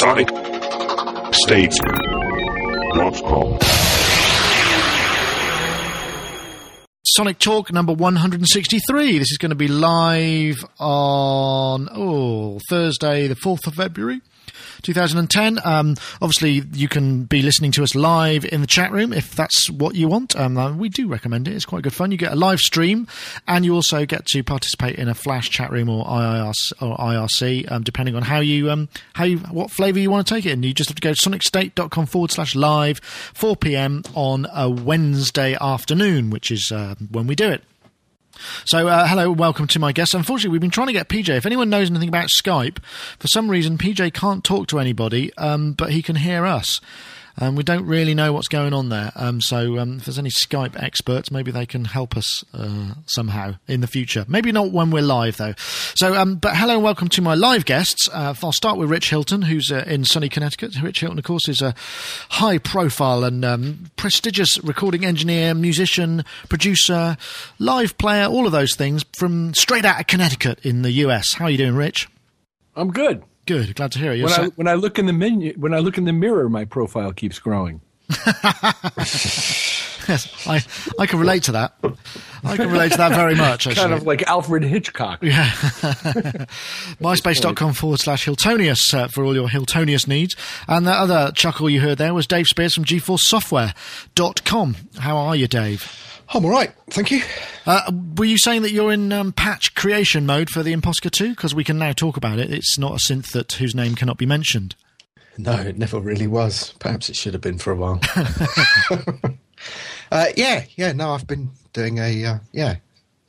SonicStates.com. Sonic Talk number 163. This is going to be live on oh Thursday, the 4th of February. 2010. Um, obviously, you can be listening to us live in the chat room if that's what you want. Um, uh, we do recommend it. It's quite good fun. You get a live stream, and you also get to participate in a flash chat room or IRC, or IRC um, depending on how you um, how you what flavour you want to take it in. You just have to go to sonicstate.com forward slash live 4 p.m. on a Wednesday afternoon, which is uh, when we do it. So, uh, hello, welcome to my guest. Unfortunately, we've been trying to get PJ. If anyone knows anything about Skype, for some reason, PJ can't talk to anybody, um, but he can hear us. Um, we don't really know what's going on there. Um, so um, if there's any Skype experts, maybe they can help us uh, somehow in the future. Maybe not when we're live though. So, um, but hello and welcome to my live guests. Uh, I'll start with Rich Hilton, who's uh, in sunny Connecticut. Rich Hilton, of course, is a high-profile and um, prestigious recording engineer, musician, producer, live player, all of those things from straight out of Connecticut in the US. How are you doing, Rich? I'm good. Good. Glad to hear it. When I, when I look in the menu, when I look in the mirror, my profile keeps growing. yes, I, I can relate to that. I can relate to that very much. Actually. kind of like Alfred Hitchcock. Yeah. MySpace.com forward slash Hiltonius uh, for all your Hiltonius needs. And that other chuckle you heard there was Dave Spiers from GForceSoftware.com. How are you, Dave? I'm all right, thank you. Uh, were you saying that you're in um, patch creation mode for the impOSCar 2? Because we can now talk about it. It's not a synth that whose name cannot be mentioned. No, it never really was. Perhaps it should have been for a while. uh, yeah, yeah. No, I've been doing a uh, yeah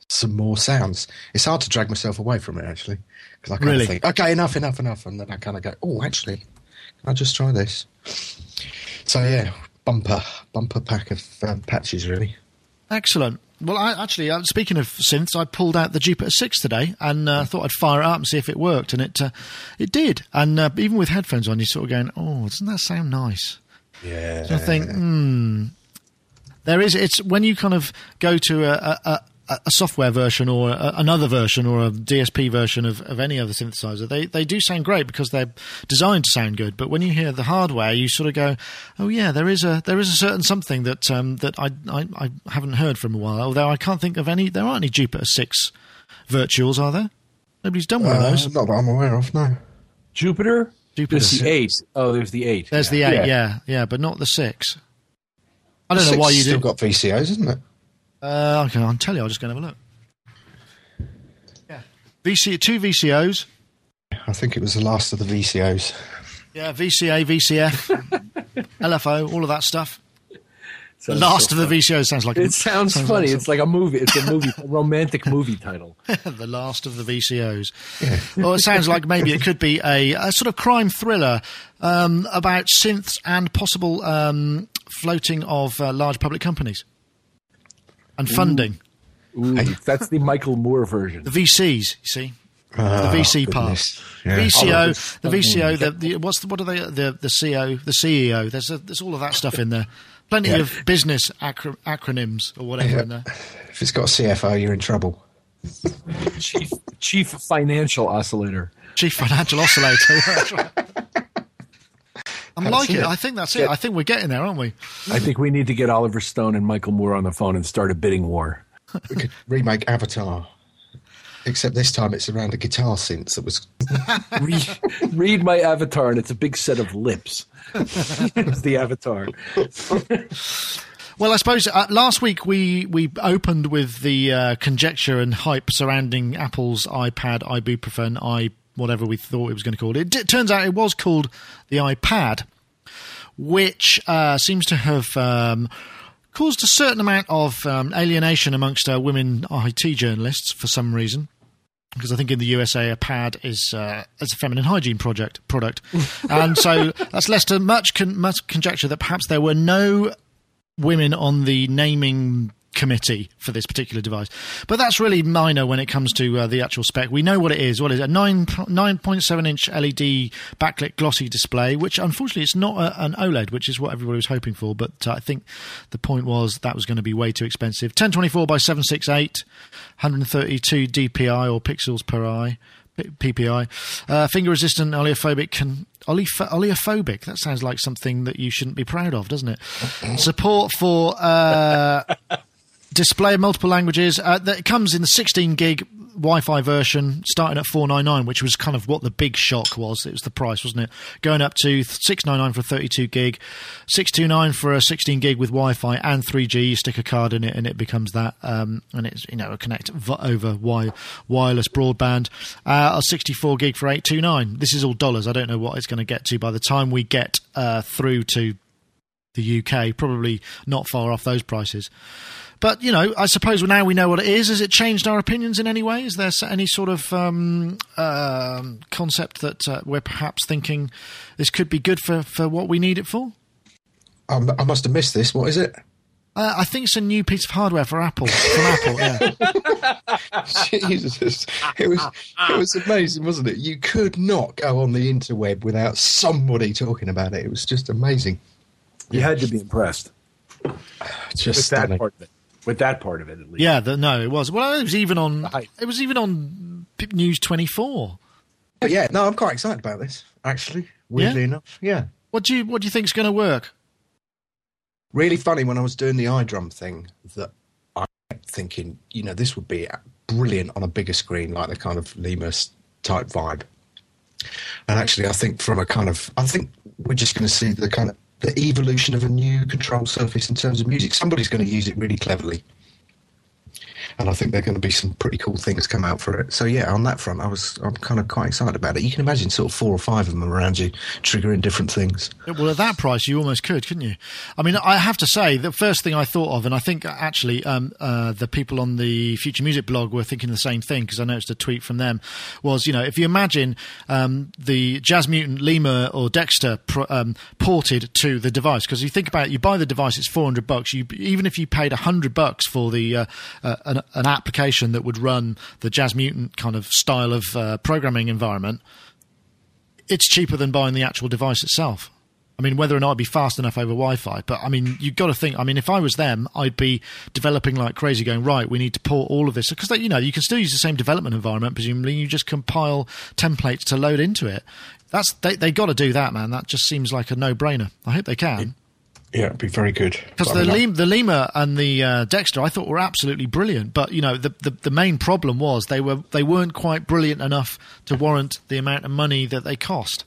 some more sounds. It's hard to drag myself away from it actually because I kind Really? of think, okay, enough, enough, enough, and then I kind of go, oh, actually, I'll just try this? So yeah, bumper bumper pack of um, patches really. Excellent. Well, I, actually, uh, speaking of synths, I pulled out the Jupiter 6 today and uh, thought I'd fire it up and see if it worked, and it uh, it did. And uh, even with headphones on, you're sort of going, "Oh, doesn't that sound nice?" Yeah. So I think, hmm, there is. It's when you kind of go to a, a, a, a software version or a, another version or a DSP version of, of any other synthesizer, they they do sound great because they're designed to sound good. But when you hear the hardware, you sort of go, "Oh yeah, there is a there is a certain something that um, that I, I I haven't heard from a while." Although I can't think of any. There aren't any Jupiter six virtuals, are there? Nobody's done one of Uh, those. not that I'm aware of. No. Jupiter. Jupiter. There's the eight. Oh, there's the eight. There's the eight, yeah. yeah, but not the six. I don't know Six why you still did. got VCOs, isn't it? Uh, okay, I'll tell you. I'll just go and have a look. Yeah, VC two VCOs. I think it was the last of the VCOs. Yeah, VCA, VCF, LFO, all of that stuff. The last so of the. VCOs sounds like It sounds, like funny. some- It's like a movie. It's a movie, a romantic movie title. the last of the VCOs. well, it sounds like maybe it could be a, a sort of crime thriller um, about synths and possible um, floating of uh, large public companies and funding. Ooh, that's the Michael Moore version. The VCs, you see. Ah, the VC goodness. part, Yeah. VCO, the VCO, the, the what's the, what are they? The the CO, the CEO. There's a, there's all of that stuff in there. Plenty Yeah. of business acro- acronyms or whatever in there. If it's got CFO, you're in trouble. Chief Chief Financial Oscillator. Chief Financial Oscillator. That's right. I'm liking it. it. I think that's it. I think we're getting there, aren't we? I think we need to get Oliver Stone and Michael Moore on the phone and start a bidding war. We could remake Avatar. Except this time it's around a guitar synth that was. read, read my avatar, and it's a big set of lips. it's the avatar. Well, I suppose uh, last week we, we opened with the uh, conjecture and hype surrounding Apple's iPad, ibuprofen, i whatever we thought it was going to call it. It turns out it was called the iPad, which uh, seems to have um, caused a certain amount of um, alienation amongst uh, women IT journalists for some reason. Because I think in the USA, a pad is uh, is a feminine hygiene project product, and so that's led to much con- much conjecture that perhaps there were no women on the naming committee for this particular device. But that's really minor when it comes to uh, the actual spec. We know what it is. What is it? A 9, 9.7 inch LED backlit glossy display, which unfortunately it's not a, an OLED, which is what everybody was hoping for. But uh, I think the point was that was going to be way too expensive. 1024 by 768, 132 DPI or pixels per eye. PPI. Uh, finger resistant oleophobic can. Olef- oleophobic. That sounds like something that you shouldn't be proud of, doesn't it? Support for uh, display in multiple languages. Uh, that comes in the 16 gig Wi-Fi version, starting at 499, which was kind of what the big shock was. It was the price, wasn't it? Going up to 699 for a 32 gig, 629 for a 16 gig with Wi-Fi and 3G. You stick a card in it, and it becomes that, um, and it's you know a connect over wi- wireless broadband. Uh, a 64 gig for 829. This is all dollars. I don't know what it's going to get to by the time we get uh, through to the UK. Probably not far off those prices. But you know, I suppose now we know what it is. Has it changed our opinions in any way? Is there any sort of um, um concept that uh, we're perhaps thinking this could be good for, for what we need it for? Um, I must have missed this. What is it? Uh, I think it's a new piece of hardware for Apple. From Apple, yeah. Jesus, it was it was amazing, wasn't it? You could not go on the interweb without somebody talking about it. It was just amazing. You had to be impressed Just with that part of it. With that part of it, at least. Yeah, the, no, it was. Well, it was even on. It was even on P- News Twenty Four. But oh, yeah, no, I'm quite excited about this. Actually, weirdly Yeah? enough, yeah. What do you What do you think's going to work? Really funny when I was doing the iDrum thing that I kept thinking, you know, this would be brilliant on a bigger screen, like the kind of Lemur type vibe. And actually, I think from a kind of, I think we're just going to see the kind of the evolution of a new control surface in terms of music. Somebody's going to use it really cleverly. And I think there are going to be some pretty cool things come out for it. So yeah, on that front, I was I'm kind of quite excited about it. You can imagine sort of four or five of them around you, triggering different things. Well, at that price, you almost could, couldn't you? I mean, I have to say, the first thing I thought of, and I think actually um, uh, the people on the Future Music blog were thinking the same thing because I noticed a tweet from them was, you know, if you imagine um, the Jazz Mutant, Lemur, or Dexter pr- um, ported to the device, because you think about it, you buy the device, it's 400 bucks. You, even if you paid 100 bucks for the uh, uh, an, an application that would run the Jazz Mutant kind of style of uh, programming environment, it's cheaper than buying the actual device itself. I mean, whether or not it'd be fast enough over Wi-Fi, but I mean, you've got to think. I mean, if I was them, I'd be developing like crazy, going right. We need to port all of this because you know you can still use the same development environment. Presumably, you just compile templates to load into it. That's they they got to do that, man. That just seems like a no-brainer. I hope they can. Yeah, it'd be very good. Because the, Lemur, the Lemur and the uh, Dexter, I thought were absolutely brilliant. But you know, the, the the main problem was they were they weren't quite brilliant enough to warrant the amount of money that they cost.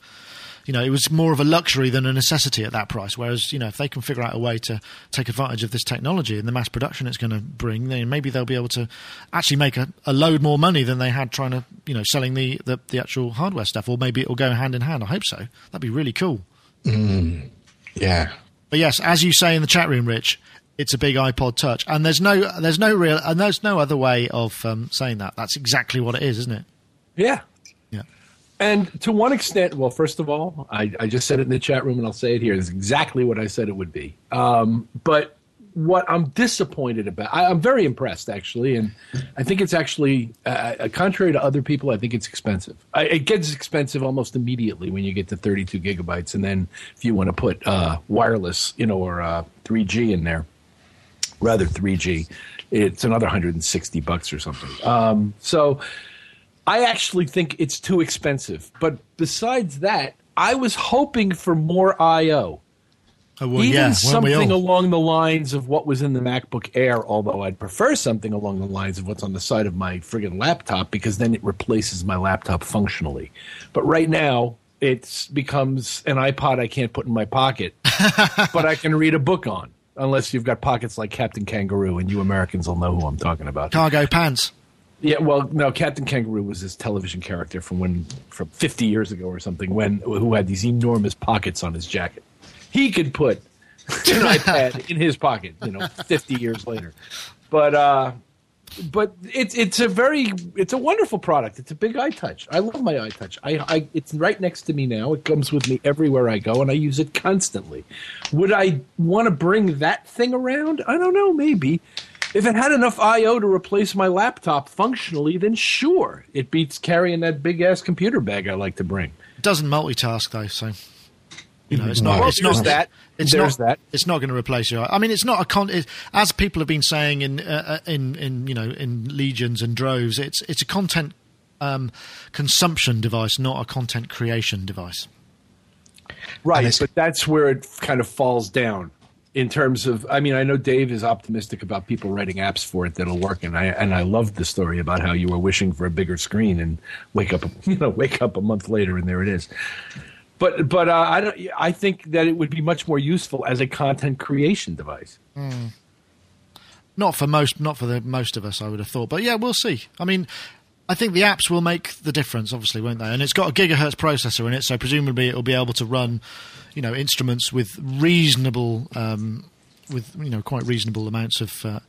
You know, it was more of a luxury than a necessity at that price. Whereas, you know, if they can figure out a way to take advantage of this technology and the mass production it's going to bring, then maybe they'll be able to actually make a, a load more money than they had trying to, you know, selling the, the, the actual hardware stuff. Or maybe it'll go hand in hand. I hope so. That'd be really cool. yeah, But yes, as you say in the chat room, Rich, it's a big iPod Touch, and there's no, there's no real, and there's no other way of um, saying that. That's exactly what it is, isn't it? Yeah. Yeah. And to one extent, well, first of all, I, I just said it in the chat room and I'll say it here. It's exactly what I said it would be. Um, but what I'm disappointed about, I, I'm very impressed actually. And I think it's actually, uh, uh, contrary to other people, I think it's expensive. I, it gets expensive almost immediately when you get to 32 gigabytes. And then if you want to put uh, wireless, you know, or uh, 3G in there, rather 3G, it's another 160 bucks or something. Um, so I actually think it's too expensive. But besides that, I was hoping for more I/O. Oh, well, Even yeah, something along the lines of what was in the MacBook Air, although I'd prefer something along the lines of what's on the side of my friggin' laptop because then it replaces my laptop functionally. But right now, it becomes an iPod I can't put in my pocket, but I can read a book on. Unless you've got pockets like Captain Kangaroo, and you Americans will know who I'm talking about. Cargo pants. Yeah, well, no, Captain Kangaroo was this television character from when, from 50 years ago or something, when who had these enormous pockets on his jacket. He could put an iPad in his pocket, you know, 50 years later. But uh, but it's it's a very it's a wonderful product. It's a big iTouch. I love my iTouch. I, I it's right next to me now. It comes with me everywhere I go, and I use it constantly. Would I want to bring that thing around? I don't know. Maybe if it had enough I/O to replace my laptop functionally, then sure, it beats carrying that big ass computer bag I like to bring. It doesn't multitask though, so you know it's not. Well, it's not that. It's There's not, that. It's not going to replace your. I mean, it's not a con. It, as people have been saying in uh, uh, in in you know in legions and droves, it's it's a content um, consumption device, not a content creation device. Right, but that's where it kind of falls down in terms of. I mean, I know Dave is optimistic about people writing apps for it that'll work, and I and I love the story about how you were wishing for a bigger screen and wake up, you know, wake up a month later and there it is. But but uh, I don't. I think that it would be much more useful as a content creation device. Mm. Not for most, not for the most of us, I would have thought. But yeah, we'll see. I mean, I think the apps will make the difference, obviously, won't they? And it's got a gigahertz processor in it, so presumably it will be able to run, you know, instruments with reasonable, um, with you know, quite reasonable amounts of uh,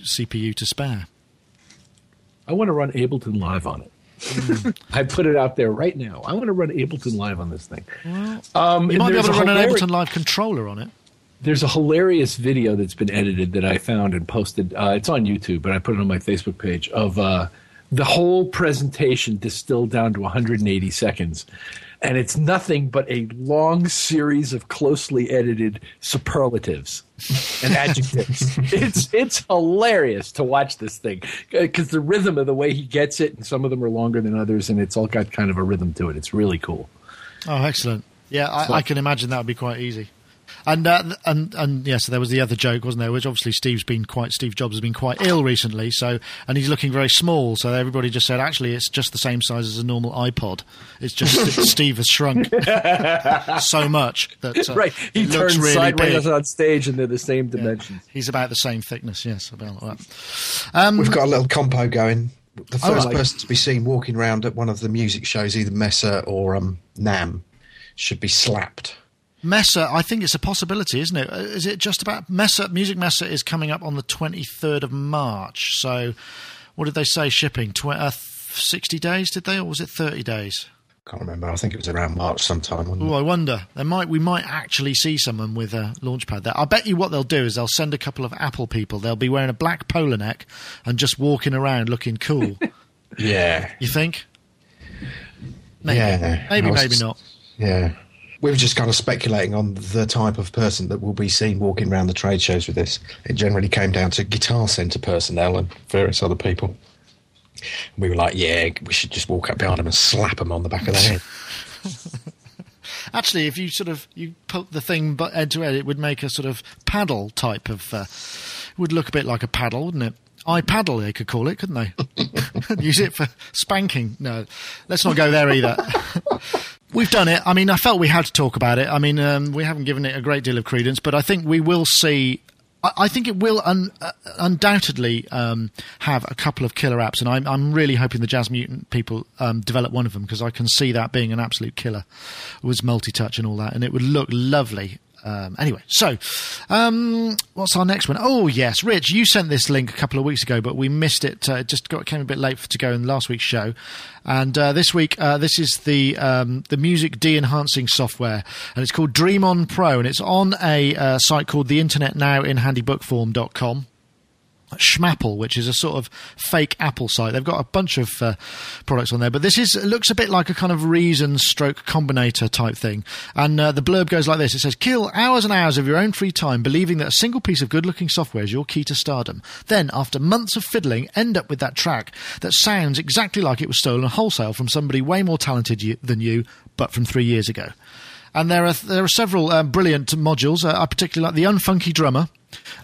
CPU to spare. I want to run Ableton Live on it. Mm. I put it out there right now. I want to run Ableton Live on this thing. Well, um, you might be able to run an Ableton Live controller on it. There's a hilarious video that's been edited that I found and posted. Uh, it's on YouTube, but I put it on my Facebook page of uh, the whole presentation distilled down to 180 seconds. And it's nothing but a long series of closely edited superlatives and adjectives. it's it's hilarious to watch this thing because the rhythm of the way he gets it, and some of them are longer than others, and it's all got kind of a rhythm to it. It's really cool. Oh, excellent! Yeah, I, I can imagine that would be quite easy. And uh, and and yes, yeah, so there was the other joke, wasn't there? Which obviously Steve's been quite Steve Jobs has been quite ill recently, so and he's looking very small. So everybody just said, actually, it's just the same size as a normal iPod. It's just Steve has shrunk so much that uh, right. He turns really sideways big. on stage, and they're the same dimensions. Yeah. He's about the same thickness. Yes, about that. Um, We've got a little compo going. The first like, person to be seen walking around at one of the music shows, either Messe or um, NAMM, should be slapped. Messe, I think it's a possibility, isn't it? Uh, it just about Messe? Music Messe is coming up on the 23rd of March. So, what did they say shipping? Tw- uh, 60 days, did they? Or was it 30 days? Can't remember. I think it was around March sometime. Oh, I wonder. They might. We might actually see someone with a launchpad there. I bet you what they'll do is they'll send a couple of Apple people. They'll be wearing a black polo neck and just walking around looking cool. yeah. You think? Maybe. Yeah. Maybe. Maybe not. Yeah we were just kind of speculating on the type of person that will be seen walking around the trade shows with this. It generally came down to Guitar Center personnel and various other people. We were like, yeah, we should just walk up behind them and slap them on the back of the head. Actually, if you sort of you put the thing end to end, it would make a sort of paddle type of. Uh, would look a bit like a paddle, wouldn't it? iPaddle, they could call it, couldn't they? Use it for spanking. No, let's not go there either. We've done it. I mean, I felt we had to talk about it. I mean, um, we haven't given it a great deal of credence, but I think we will see. I, think it will un, uh, undoubtedly um, have a couple of killer apps, and I'm, I'm really hoping the Jazz Mutant people um, develop one of them because I can see that being an absolute killer with multi-touch and all that, and it would look lovely um, anyway, so um, what's our next one? Oh yes, Rich, you sent this link a couple of weeks ago, but we missed it. Uh, it just got came a bit late for, to go in last week's show, and uh, this week uh, this is the um, the music de-enhancing software, and it's called Dream On Pro, and it's on a uh, site called the Internet Now in handybookform.com. Schmapple, which is a sort of fake Apple site. They've got a bunch of uh, products on there, but this is looks a bit like a kind of reason stroke combinator type thing. And uh, the blurb goes like this: It says, "Kill hours and hours of your own free time believing that a single piece of good-looking software is your key to stardom. Then, after months of fiddling, end up with that track that sounds exactly like it was stolen wholesale from somebody way more talented you, than you, but from three years ago." And there are there are several um, brilliant modules. Uh, I particularly like the Unfunky Drummer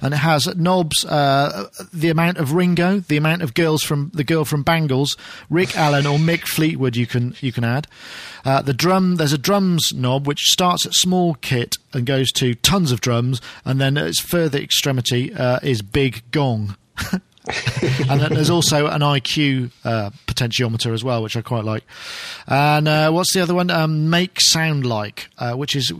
and it has knobs uh, the amount of Ringo, the amount of girls from the girl from Bangles, Rick Allen or Mick Fleetwood. You can you can add uh, the drum. There's a drums knob which starts at small kit and goes to tons of drums, and then its further extremity uh, is big gong. and then there's also an IQ uh, potentiometer as well, which I quite like. And uh, what's the other one? Um, Make Sound Like, uh, which is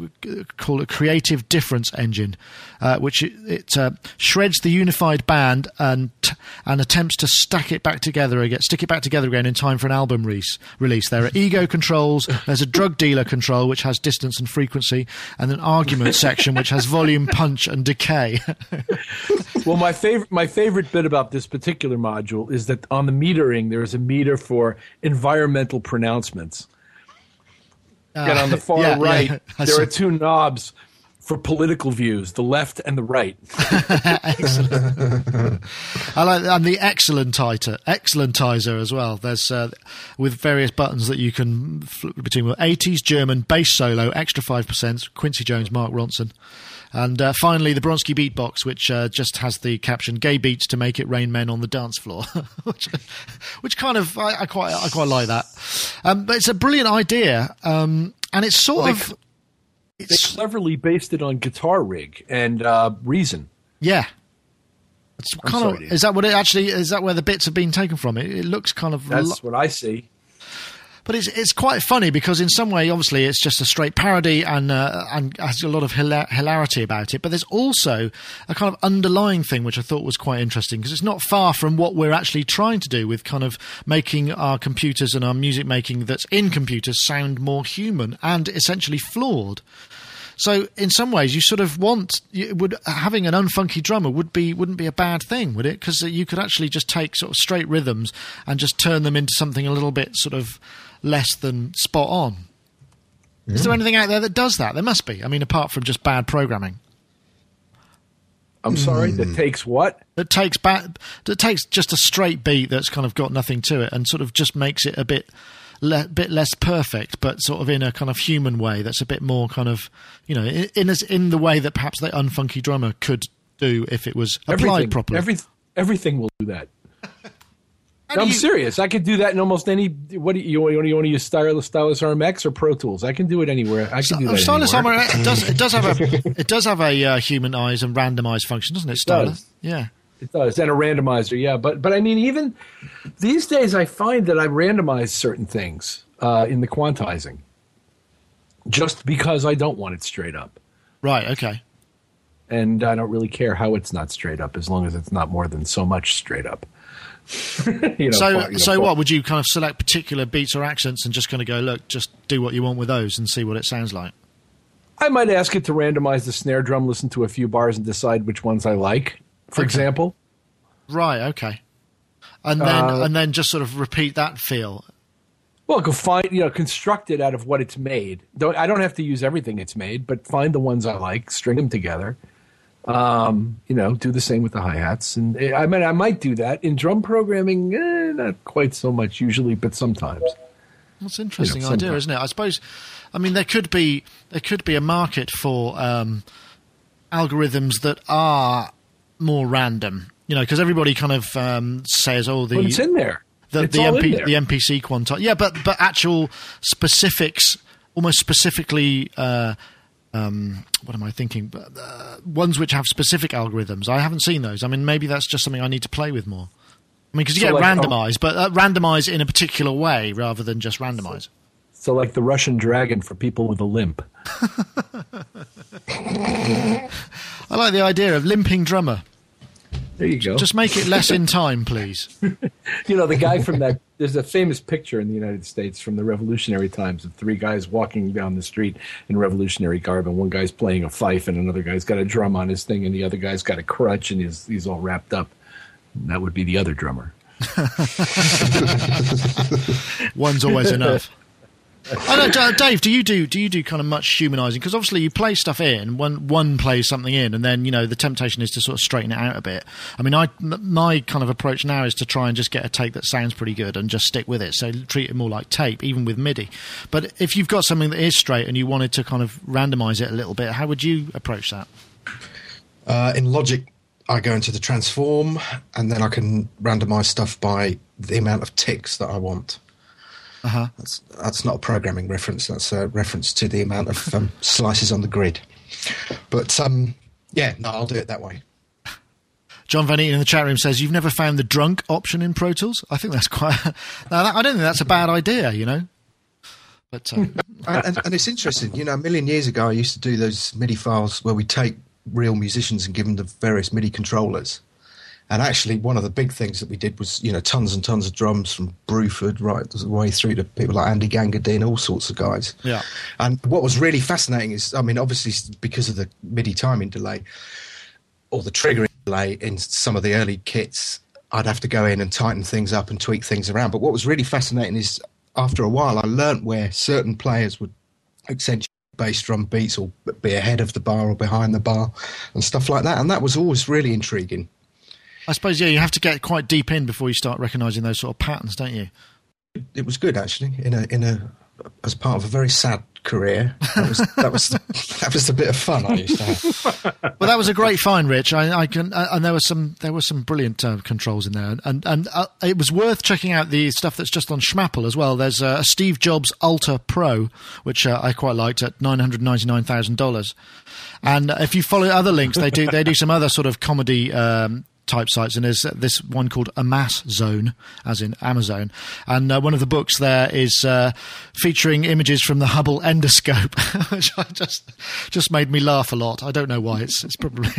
called a creative difference engine, uh, which it, it uh, shreds the unified band and and attempts to stack it back together again, stick it back together again in time for an album release. Release. There are ego controls. There's a drug dealer control which has distance and frequency, and an argument section which has volume, punch, and decay. well, my favorite my favorite bit about this particular module is that on the metering there is a meter for environmental pronouncements. Uh, and on the far yeah, right, yeah. there are two knobs for political views, the left and the right. Excellent. I like and the excellentizer, excellentizer as well. There's uh, with various buttons that you can flip between 80s German bass solo, extra five percent. Quincy Jones, Mark Ronson. And uh, finally, the Bronski beatbox, which uh, just has the caption "Gay beats to make it rain men on the dance floor," which, which kind of I, I, quite I quite like that. Um, but it's a brilliant idea, um, and it's sort Well, of They cleverly based it on Guitar Rig and uh, Reason. yeah. It's kind sorry, of is that what it actually is that where the bits have been taken from? It, it looks kind of lo- That's what I see. But it's it's quite funny because in some way, obviously, it's just a straight parody and uh, and has a lot of hila- hilarity about it. But there's also a kind of underlying thing which I thought was quite interesting because it's not far from what we're actually trying to do with kind of making our computers and our music making that's in computers sound more human and essentially flawed. So in some ways, you sort of want would having an unfunky drummer would be wouldn't be a bad thing, would it? Because you could actually just take sort of straight rhythms and just turn them into something a little bit sort of less than spot on. Is there anything out there that does that? There must be. I mean, apart from just bad programming, I'm sorry. That hmm. takes what? that takes bad that takes just a straight beat that's kind of got nothing to it and sort of just makes it a bit. Le- bit less perfect, but sort of in a kind of human way that's a bit more kind of, you know, in in, in the way that perhaps the unfunky drummer could do if it was applied everything, properly. Every, everything will do that. No, I'm you- serious. I could do that in almost any. What do you, you, want, you want to use Stylus, Stylus RMX or Pro Tools? I can do it anywhere. I can do that. Stylus it does it does have a it does have a uh, humanized and randomized function, doesn't it? Stylus, does. yeah. It does, and a randomizer, yeah. But but I mean, even these days, I find that I randomize certain things uh, in the quantizing, just because I don't want it straight up, Right. Okay. and I don't really care how it's not straight up, as long as it's not more than so much straight up. you know, So far- you know, so far- what would you kind of select particular beats or accents and just kind of go look, just do what you want with those and see what it sounds like. I might ask it to randomize the snare drum, listen to a few bars, and decide which ones I like. For Okay. example, Right. Okay. And then Uh, and then just sort of repeat that feel. well, go find you know construct it out of what it's made. Don't I don't have to use everything it's made, but find the ones I like, string them together. Um, you know, do the same with the hi hats, and eh, I mean, I might do that in drum programming. Eh, not quite so much usually, but sometimes. That's an interesting You know, idea, isn't it? I suppose. I mean, there could be there could be a market for um, algorithms that are more random. You know, because everybody kind of um, says, "Oh, the But it's in there. the, the, MP, the MPC quantize. Yeah, but but actual specifics, almost specifically. Uh, um, what am I thinking? But, Uh, ones which have specific algorithms. I haven't seen those. I mean, maybe that's just something I need to play with more. I mean, because you So get like- oh. randomized, but uh, randomize in a particular way rather than just randomize. so, like the Russian dragon for people with a limp. I like the idea of limping drummer. There you go. Just make it less in time, please. you know the guy from that there's a famous picture in the united states from the revolutionary times of three guys walking down the street in revolutionary garb and one guy's playing a fife and another guy's got a drum on his thing and the other guy's got a crutch and he's, he's all wrapped up And that would be the other drummer One's always enough. Don't, uh, Dave, do you do do you do kind of much humanising? Because obviously you play stuff in, one one plays something in, and then you know the temptation is to sort of straighten it out a bit. I mean, I my kind of approach now is to try and just get a take that sounds pretty good and just stick with it. So treat it more like tape, even with MIDI. But if you've got something that is straight and you wanted to kind of randomise it a little bit, how would you approach that? Uh, in Logic, I go into the transform, and then I can randomize stuff by the amount of ticks that I want. Uh-huh. That's that's not a programming reference. That's a reference to the amount of um, slices on the grid. But um, yeah, no, I'll do it that way. John Van Eaton in the chat room says you've never found the drunk option in Pro Tools. I think that's quite. now, that, I don't think that's a bad idea, you know. But and, and, and it's interesting. You know, a million years ago, I used to do those MIDI files where we take real musicians and give them the various MIDI controllers. And actually, one of the big things that we did was, you know, tons and tons of drums from Bruford right the way through to people like Andy Gangadeen, all sorts of guys. Yeah. And what was really fascinating is, I mean, obviously because of the MIDI timing delay or the triggering delay in some of the early kits, I'd have to go in and tighten things up and tweak things around. But what was really fascinating is after a while, I learnt where certain players would accentuate bass drum beats or be ahead of the bar or behind the bar and stuff like that. And that was always really intriguing. I suppose, yeah, you have to get quite deep in before you start recognizing those sort of patterns, don't you? It was good actually. In a in a as part of a very sad career, that was that was that was a bit of fun I used to have. Well, that was a great find, Rich. I, I can, uh, and there was some there were some brilliant uh, controls in there, and and uh, it was worth checking out the stuff that's just on Schmapple as well. There's a Steve Jobs Alta Pro, which uh, I quite liked at nine hundred ninety nine thousand dollars. And if you follow other links, they do they do some other sort of comedy um, type sites, and there's this one called Amass Zone, as in Amazon. And uh, one of the books there is uh, featuring images from the Hubble endoscope, which just just made me laugh a lot. I don't know why. It's it's probably.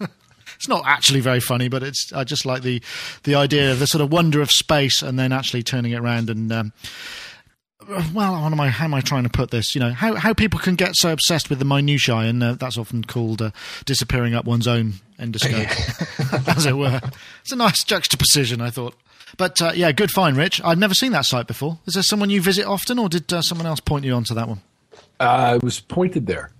It's not actually very funny, but it's I just like the the idea of the sort of wonder of space, and then actually turning it around and um, well, how am I, how am I trying to put this? You know, how, how people can get so obsessed with the minutiae, and uh, that's often called uh, disappearing up one's own endoscope, as it were. It's a nice juxtaposition, I thought. But uh, yeah, good find, Rich. I've never seen that site before. Is there someone you visit often, or did uh, someone else point you onto that one? Uh, it was pointed there.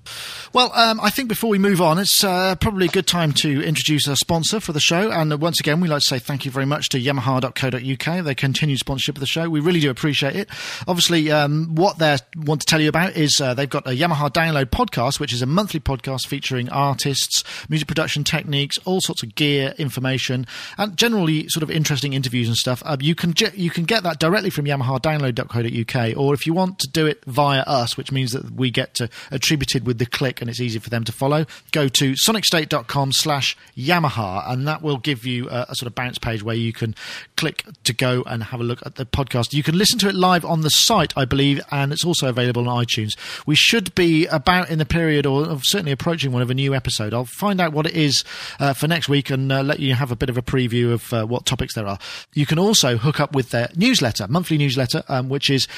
Well, um, I think before we move on, it's uh, probably a good time to introduce a sponsor for the show. And uh, once again, we'd like to say thank you very much to Yamaha.co.uk. They continued sponsorship of the show. We really do appreciate it. Obviously, um, what they want to tell you about is uh, they've got a Yamaha Download podcast, which is a monthly podcast featuring artists, music production techniques, all sorts of gear information, and generally sort of interesting interviews and stuff. Uh, you can ge- you can get that directly from yamaha YamahaDownload.co.uk, or if you want to do it via us, which means that we get to attributed with the click and it's easy for them to follow, go to sonicstate.com slash Yamaha and that will give you a, a, sort of bounce page where you can click to go and have a look at the podcast. You can listen to it live on the site, I believe, and it's also available on iTunes. We should be about in the period or certainly approaching one of a new episode. I'll find out what it is uh, for next week and uh, let you have a bit of a preview of uh, what topics there are. You can also hook up with their newsletter, monthly newsletter, um, which is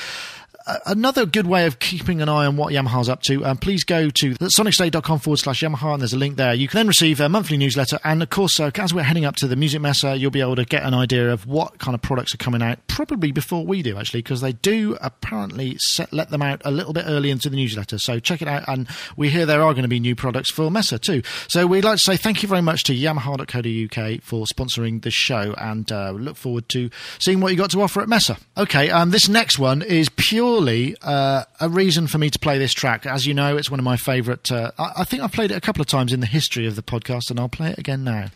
another good way of keeping an eye on what Yamaha's up to, um, please go to sonicstate.com forward slash Yamaha, and there's a link there. You can then receive a monthly newsletter, and of course, uh, as we're heading up to the Music Messe, you'll be able to get an idea of what kind of products are coming out, probably before we do, actually, because they do apparently set, let them out a little bit early into the newsletter. So check it out, and we hear there are going to be new products for Messe too. So we'd like to say thank you very much to Yamaha.co.uk for sponsoring this show, and uh, look forward to seeing what you got to offer at Messe. Okay, um, this next one is pure purely uh, a reason for me to play this track. As you know, it's one of my favourite. Uh, I, I think I've played it a couple of times in the history of the podcast, and I'll play it again now.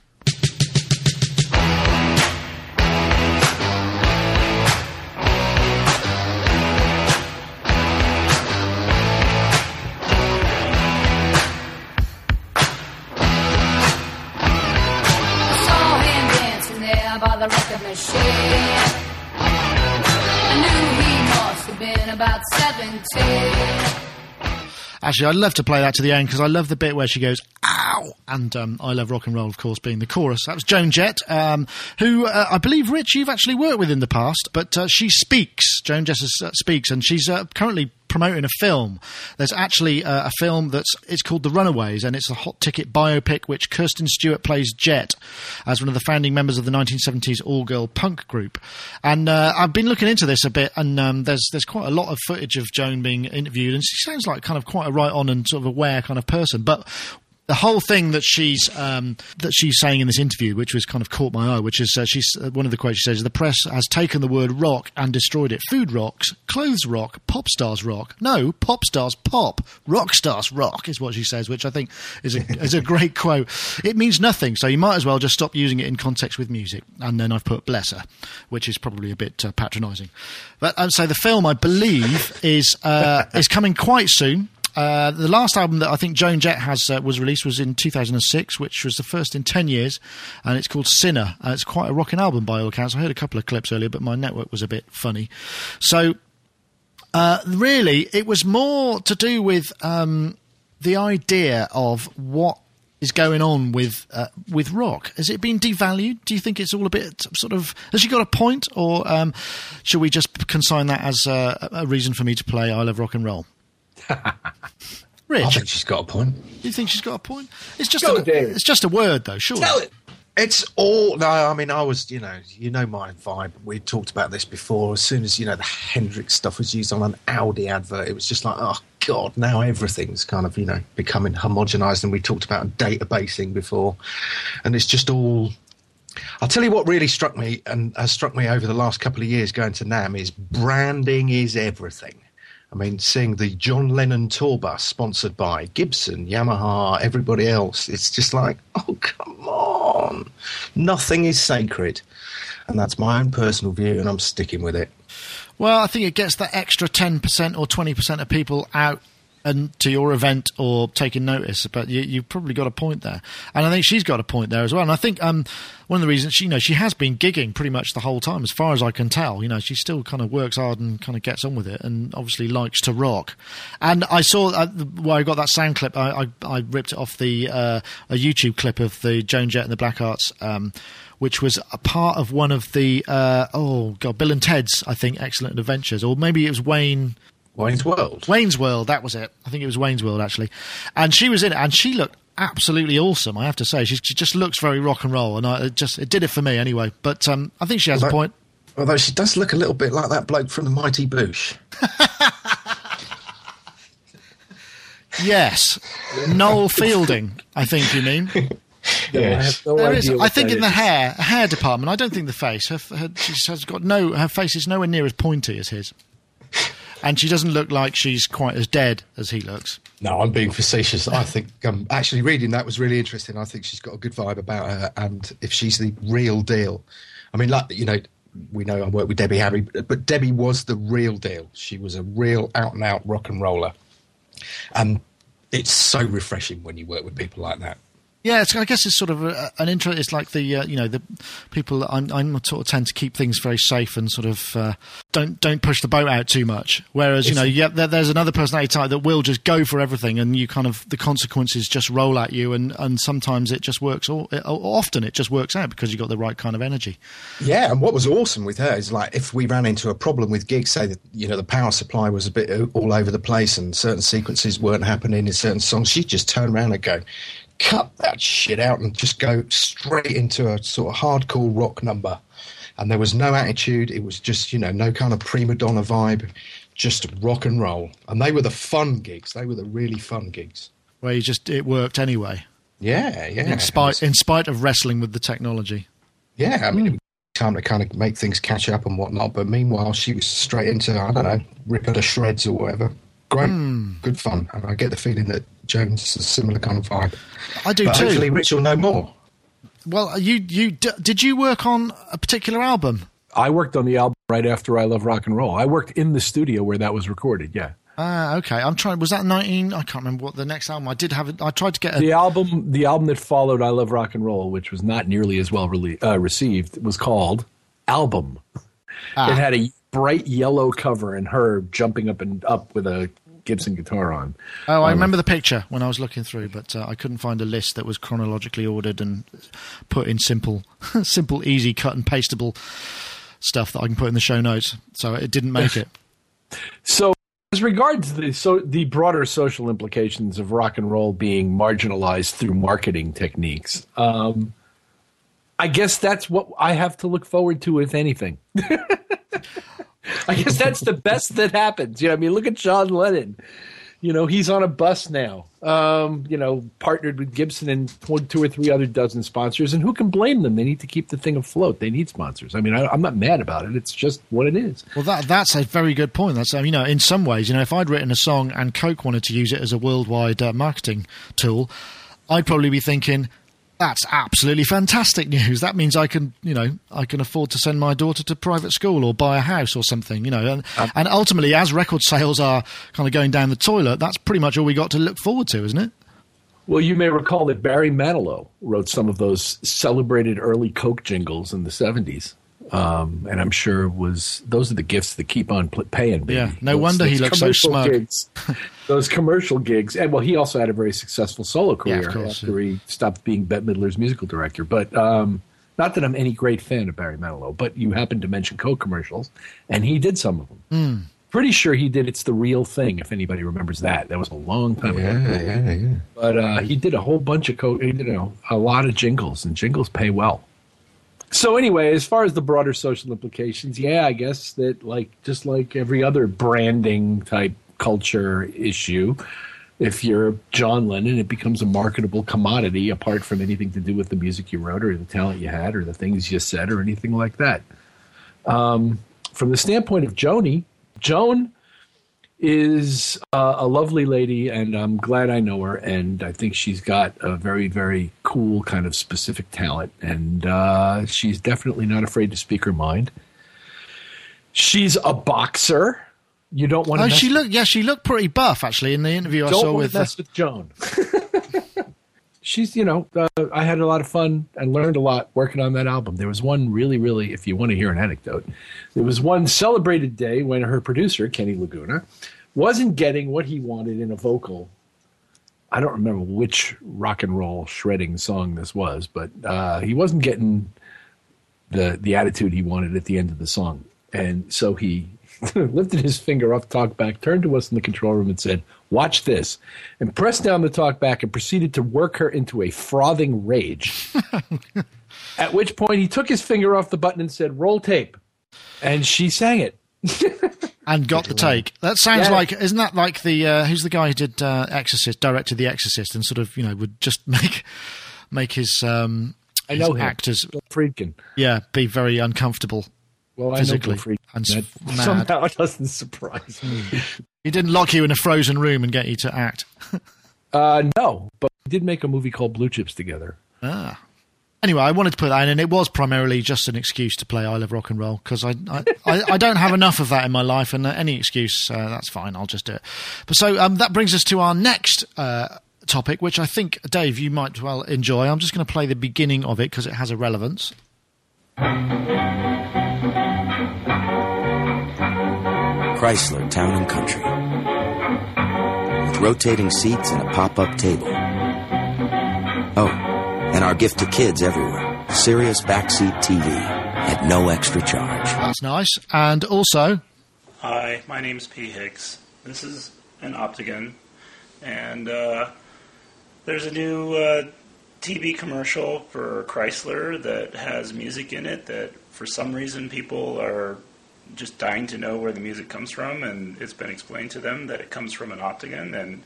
About 17. Actually, I'd love to play that to the end because I love the bit where she goes, ow! And um, I love rock and roll, of course, being the chorus. That was Joan Jett, um, who uh, I believe, Rich, you've actually worked with in the past, but uh, she speaks. Joan Jett uh, speaks, and she's uh, currently promoting a film. There's actually uh, a film that's it's called The Runaways, and it's a hot ticket biopic which Kirsten Stewart plays Jett as one of the founding members of the 1970s all-girl punk group. And uh, I've been looking into this a bit, and um, there's there's quite a lot of footage of Joan being interviewed, and she sounds like kind of quite a right on and sort of aware kind of person. But the whole thing that she's um, that she's saying in this interview, which was kind of caught my eye, which is uh, she's uh, one of the quotes she says: "The press has taken the word rock and destroyed it. Food rocks, clothes rock, pop stars rock. No, pop stars pop, rock stars rock." Is what she says, which I think is a is a great quote. It means nothing, so you might as well just stop using it in context with music. And then I've put "bless her," which is probably a bit uh, patronising. But and so the film, I believe, is uh, is coming quite soon. Uh, the last album that I think Joan Jett has uh, was released was in 2006, which was the first in 10 years, and it's called Sinner. Uh, it's quite a rocking album by all accounts. I heard a couple of clips earlier, but my network was a bit funny. So, uh, really, it was more to do with um, the idea of what is going on with uh, with rock? Has it been devalued? Do you think it's all a bit sort of? Has she got a point, or um, should we just consign that as a, a reason for me to play "I Love Rock and Roll"? Rich, I think she's got a point. You think she's got a point? It's just a, it's just a word, though. Sure. Tell it. It's all no. I mean, I was, you know, you know my vibe. We talked about this before. As soon as you know the Hendrix stuff was used on an Audi advert, it was just like, oh God, now everything's kind of, you know, becoming homogenized. And we talked about databasing before. And it's just all. I'll tell you what really struck me and has struck me over the last couple of years going to NAMM is branding is everything. I mean, seeing the John Lennon tour bus sponsored by Gibson, Yamaha, everybody else, it's just like, oh, come on. Nothing is sacred. And that's my own personal view, and I'm sticking with it. Well, I think it gets that extra 10% or 20% of people out and to your event or taking notice. But you, have probably got a point there, and I think she's got a point there as well. And I think um, one of the reasons she, you know, she has been gigging pretty much the whole time, as far as I can tell. You know, she still kind of works hard and kind of gets on with it, and obviously likes to rock. And I saw uh, where I got that sound clip. I, I, I ripped it off the uh, a YouTube clip of the Joan Jett and the Blackhearts. Um, which was a part of one of the uh, oh god, Bill and Ted's I think Excellent Adventures, or maybe it was Wayne Wayne's World. Wayne's World, that was it. I think it was Wayne's World actually, and she was in it, and she looked absolutely awesome. I have to say, she, she just looks very rock and roll, and I, it just it did it for me anyway. But um, I think she has although, a point. Although she does look a little bit like that bloke from the Mighty Boosh. yes, Noel Fielding. I think you mean. yes. I, no is, I think in is. the hair hair department, I don't think the face. Her, her, she has got no. Her face is nowhere near as pointy as his and she doesn't look like she's quite as dead as he looks. No, I'm being facetious. I think um, actually reading that was really interesting. I think she's got a good vibe about her, and if she's the real deal, I mean, like you know, we know I work with Debbie Harry, but Debbie was the real deal. She was a real out and out rock and roller, and it's so refreshing when you work with people like that. Yeah, I guess it's sort of a, an intro. It's like the uh, you know the people. I'm, I'm sort of tend to keep things very safe and sort of uh, don't don't push the boat out too much. Whereas you know, yeah, there, there's another personality type that will just go for everything, and you kind of the consequences just roll at you, and, and sometimes it just works. Or, often it just works out because you've got the right kind of energy. Yeah, and what was awesome with her is like if we ran into a problem with gigs, say that you know the power supply was a bit all over the place and certain sequences weren't happening in certain songs, she'd just turn around and go, cut that shit out and just go straight into a sort of hardcore rock number. And there was no attitude. It was just, you know, no kind of prima donna vibe, just rock and roll. And they were the fun gigs. They were the really fun gigs. Where you just, it worked anyway. Yeah, yeah. In spite, in spite of wrestling with the technology. Yeah, I mean, mm. time to kind of make things catch up and whatnot. But meanwhile, she was straight into, I don't know, rip her to shreds or whatever. Great, mm. good fun. And I get the feeling that Jones is a similar kind of vibe. I do but too. Hopefully, Rich will know more. Well, you you did you work on a particular album? I worked on the album right after I Love Rock and Roll. I worked in the studio where that was recorded. Yeah. Ah, uh, okay. I'm trying. Was that 19? I can't remember what the next album. I did have it. I tried to get a, the album. The album that followed I Love Rock and Roll, which was not nearly as well uh, received, was called Album. Ah. It had a bright yellow cover and her jumping up and up with a Gibson guitar on. Oh, I um, remember the picture when I was looking through, but uh, I couldn't find a list that was chronologically ordered and put in simple, simple, easy cut and pastable stuff that I can put in the show notes. So it didn't make it. so, as regards the so the broader social implications of rock and roll being marginalized through marketing techniques, um, I guess that's what I have to look forward to, if anything. I guess that's the best that happens. You know, I mean, look at John Lennon. You know, he's on a bus now. Um, you know, partnered with Gibson and two or three other dozen sponsors. And who can blame them? They need to keep the thing afloat. They need sponsors. I mean, I, am not mad about it. It's just what it is. Well, that that's a very good point. That's you know, in some ways, you know, if I'd written a song and Coke wanted to use it as a worldwide uh, marketing tool, I'd probably be thinking that's absolutely fantastic news. That means I can, you know, I can afford to send my daughter to private school or buy a house or something, you know. And, um, and ultimately, as record sales are kind of going down the toilet, that's pretty much all we got to look forward to, isn't it? Well, you may recall that Barry Manilow wrote some of those celebrated early Coke jingles in the 70s. Um, and I'm sure was those are the gifts that keep on paying. Baby. Yeah, no those, wonder he looks so smug. Gigs, those commercial gigs, and well, he also had a very successful solo career yeah, course, after yeah. he stopped being Bette Midler's musical director. But um, not that I'm any great fan of Barry Manilow, but you happened to mention Coke commercials, and he did some of them. Mm. Pretty sure he did "It's the Real Thing." If anybody remembers that, that was a long time yeah, ago. Yeah, yeah. But uh, he did a whole bunch of Coke, you know, a lot of jingles, and jingles pay well. So anyway, as far as the broader social implications, yeah, I guess that like just like every other branding type culture issue. If you're John Lennon, it becomes a marketable commodity apart from anything to do with the music you wrote or the talent you had or the things you said or anything like that. Um, from the standpoint of Joni, Joan is uh, a lovely lady, and I'm glad I know her. And I think she's got a very, very cool kind of specific talent, and uh, she's definitely not afraid to speak her mind. She's a boxer. You don't want to. Oh, she looked. Yeah, she looked pretty buff actually in the interview I saw with. mess with Joan. She's, you know, uh, I had a lot of fun and learned a lot working on that album. There was one really, really, if you want to hear an anecdote, there was one celebrated day when her producer, Kenny Laguna, wasn't getting what he wanted in a vocal. I don't remember which rock and roll shredding song this was, but uh, he wasn't getting the the attitude he wanted at the end of the song, and so he lifted his finger off talk back, turned to us in the control room, and said, "Watch this," and pressed down the talk back and proceeded to work her into a frothing rage. at which point he took his finger off the button and said, "Roll tape," and she sang it. and got the take. That sounds Yeah. like isn't that like the uh, who's the guy who did uh, Exorcist, directed The Exorcist, and sort of you know would just make make his um I know his him. actors Bill Friedkin. yeah be very uncomfortable. Well, I Physically know Bill and s- That mad. somehow doesn't surprise me. He didn't lock you in a frozen room and get you to act. Uh, no, but we did make a movie called Blue Chips together. Ah. Anyway, I wanted to put that in, and it was primarily just an excuse to play I Love Rock and Roll because I, I, I, I don't have enough of that in my life, and uh, any excuse, uh, that's fine. I'll just do it. But so um, that brings us to our next uh, topic, which I think, Dave, you might well enjoy. I'm just going to play the beginning of it because it has a relevance. Chrysler Town and Country. With rotating seats and a pop up table. Oh, and our gift to kids everywhere Sirius Backseat TV at no extra charge. That's nice. And also, Hi, my name's Pea Hicks. This is an Optigan, and uh, there's a new uh, TV commercial for Chrysler that has music in it that, for some reason, people are just dying to know where the music comes from, and it's been explained to them that it comes from an Optigan. and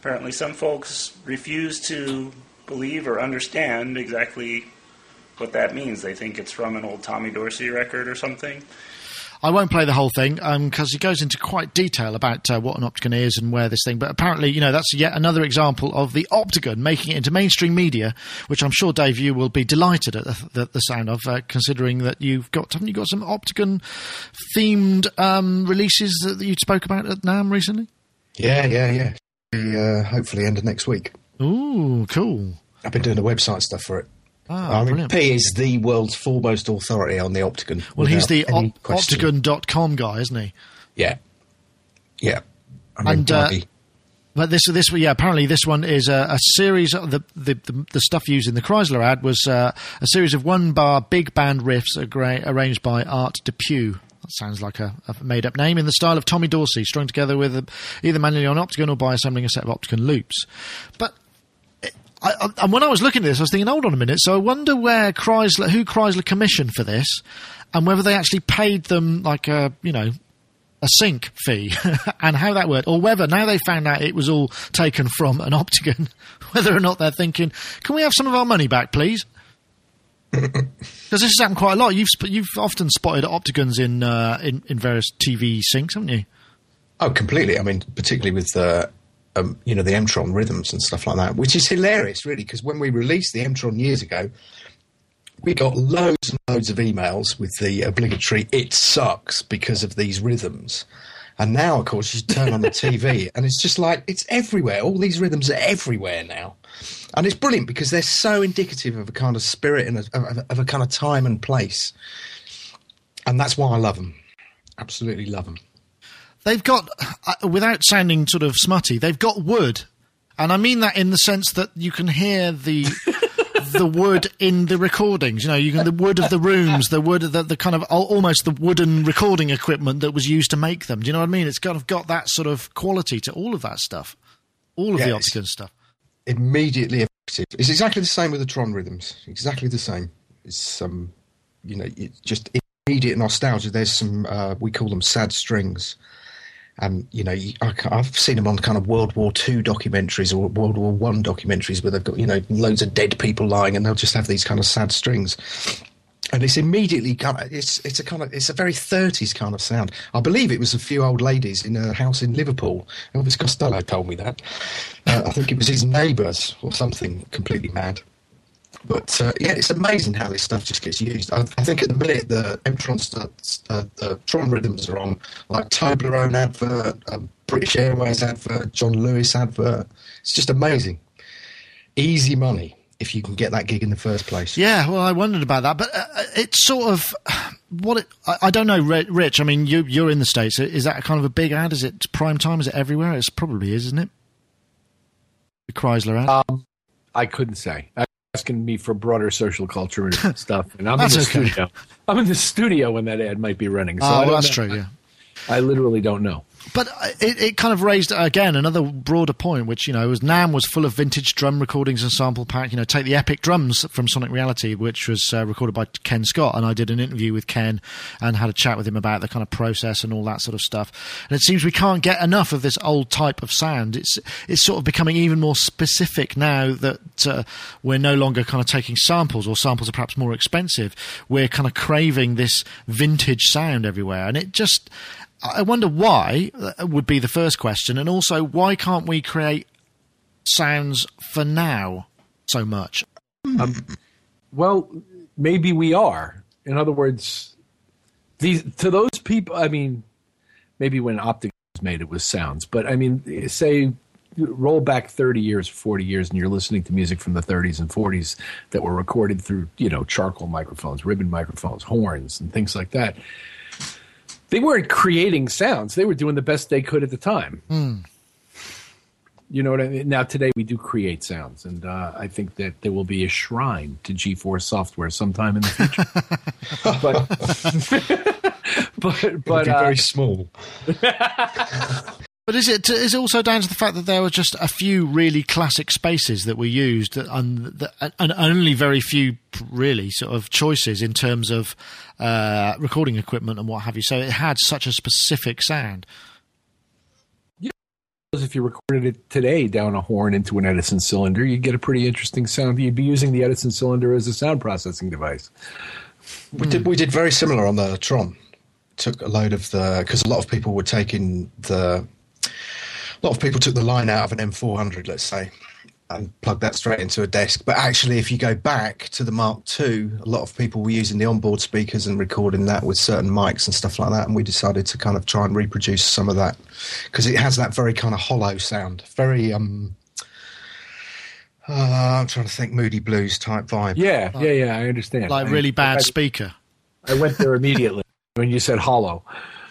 apparently some folks refuse to believe or understand exactly what that means. They think it's from an old Tommy Dorsey record or something. I won't play the whole thing because he goes into quite detail about uh, what an Optigan is and where this thing. But apparently, you know, that's yet another example of the Optigan making it into mainstream media, which I'm sure Dave, you will be delighted at the, the, the sound of, uh, considering that you've got haven't you got some Optigan themed um, releases that you spoke about at NAMM recently? Yeah, yeah, yeah. Uh, hopefully, end of next week. Ooh, cool. I've been doing the website stuff for it. Ah, I mean. Pea is the world's foremost authority on the Optigan. Well, he's the op-. Optigan.com guy, isn't he? Yeah, yeah. I mean, And, uh, But this, this, yeah. Apparently, this one is a, a series. Of the, the the the stuff used in the Chrysler ad was uh, a series of one bar big band riffs agra- arranged by Art Depew. That sounds like a, a made up name in the style of Tommy Dorsey, strung together with uh either manually on Optigan or by assembling a set of Optigan loops. But I, I, and when I was looking at this, I was thinking, hold on a minute. So I wonder where Chrysler, who Chrysler commissioned for this, and whether they actually paid them like a, you know, a sync fee, and how that worked, or whether now they found out it was all taken from an Optigan, whether or not they're thinking, can we have some of our money back, please? Because this has happened quite a lot. You've sp- you've often spotted Optigans in uh, in in various TV syncs, haven't you? oh, completely. I mean, particularly with uh, um, you know the Mtron rhythms and stuff like that, which is hilarious, really, because when we released the Mtron years ago, we got loads and loads of emails with the obligatory "it sucks" because of these rhythms. And now, of course, you turn on the TV and it's just like it's everywhere. All these rhythms are everywhere now, and it's brilliant because they're so indicative of a kind of spirit and a, of, of a kind of time and place. And that's why I love them. Absolutely love them. They've got, uh, without sounding sort of smutty, they've got wood, and I mean that in the sense that you can hear the the wood in the recordings. You know, you can the wood of the rooms, the wood of the, the kind of almost the wooden recording equipment that was used to make them. Do you know what I mean? It's kind of got that sort of quality to all of that stuff, all of the Yes. Stuff. immediately effective. It's exactly the same with the Tron rhythms. Exactly the same. It's um, you know, it's just immediate nostalgia. There's some uh, we call them sad strings, And you know, you, I, have seen them on kind of World War Two documentaries or World War One documentaries where they've got you know loads of dead people lying, and they'll just have these kind of sad strings and it's immediately kind of it's it's a kind of it's a very 30s kind of sound. I believe it was a few old ladies in a house in Liverpool. Elvis Costello told me that. Uh, I think it was his neighbours or something completely mad. But uh, yeah, it's amazing how this stuff just gets used. I, I think at the minute the M-Tron starts, uh, the Tron rhythms are on like Toblerone advert, um, British Airways advert, John Lewis advert. It's just amazing. Easy money if you can get that gig in the first place. Yeah, well, I wondered about that, but uh, uh it's sort of what it, I, I, don't know, Rich. I mean, you, you're in the states. Is that kind of a big ad? Is it prime time? Is it everywhere? It probably is, isn't it? The Chrysler ad. Um, I couldn't say. Asking me for broader social culture and stuff, and I'm in the okay. studio. I'm in the studio when that ad might be running. So oh, that's know. true. Yeah, I literally don't know. But it, it kind of raised again another broader point, which you know was NAMM was full of vintage drum recordings and sample pack. You know, take the epic drums from Sonic Reality, which was uh, recorded by Ken Scott, and I did an interview with Ken and had a chat with him about the kind of process and all that sort of stuff. And it seems we can't get enough of this old type of sound. It's it's sort of becoming even more specific now that uh, we're no longer kind of taking samples, or samples are perhaps more expensive. We're kind of craving this vintage sound everywhere, and it just I wonder why uh, would be the first question, and also why can't we create sounds for now so much? Um, well, maybe we are. In other words, these to those people. I mean, maybe when Optic was made, it was sounds, but I mean, say roll back 30 years 40 years and you're listening to music from the 30s and 40s that were recorded through you know charcoal microphones ribbon microphones horns and things like that they weren't creating sounds; they were doing the best they could at the time. Mm. You know what I mean? Now today we do create sounds, and uh, I think that there will be a shrine to GForce software sometime in the future. but but but uh, very small. But is it is it also down to the fact that there were just a few really classic spaces that were used, and, and only very few really sort of choices in terms of uh, recording equipment and what have you? So it had such a specific sound. Yeah, if you recorded it today down a horn into an Edison cylinder, you'd get a pretty interesting sound. You'd be using the Edison cylinder as a sound processing device. We did we did very similar on the Tron. Took a load of the because a lot of people were taking the a lot of people took the line out of an M400, let's say, and plugged that straight into a desk. But actually, if you go back to the Mark II, a lot of people were using the onboard speakers and recording that with certain mics and stuff like that. And we decided to kind of try and reproduce some of that because it has that very kind of hollow sound, very um. Uh, I'm trying to think, Moody Blues type vibe. Yeah, yeah, yeah. I understand. Like really bad I, speaker. I went there immediately when you said hollow.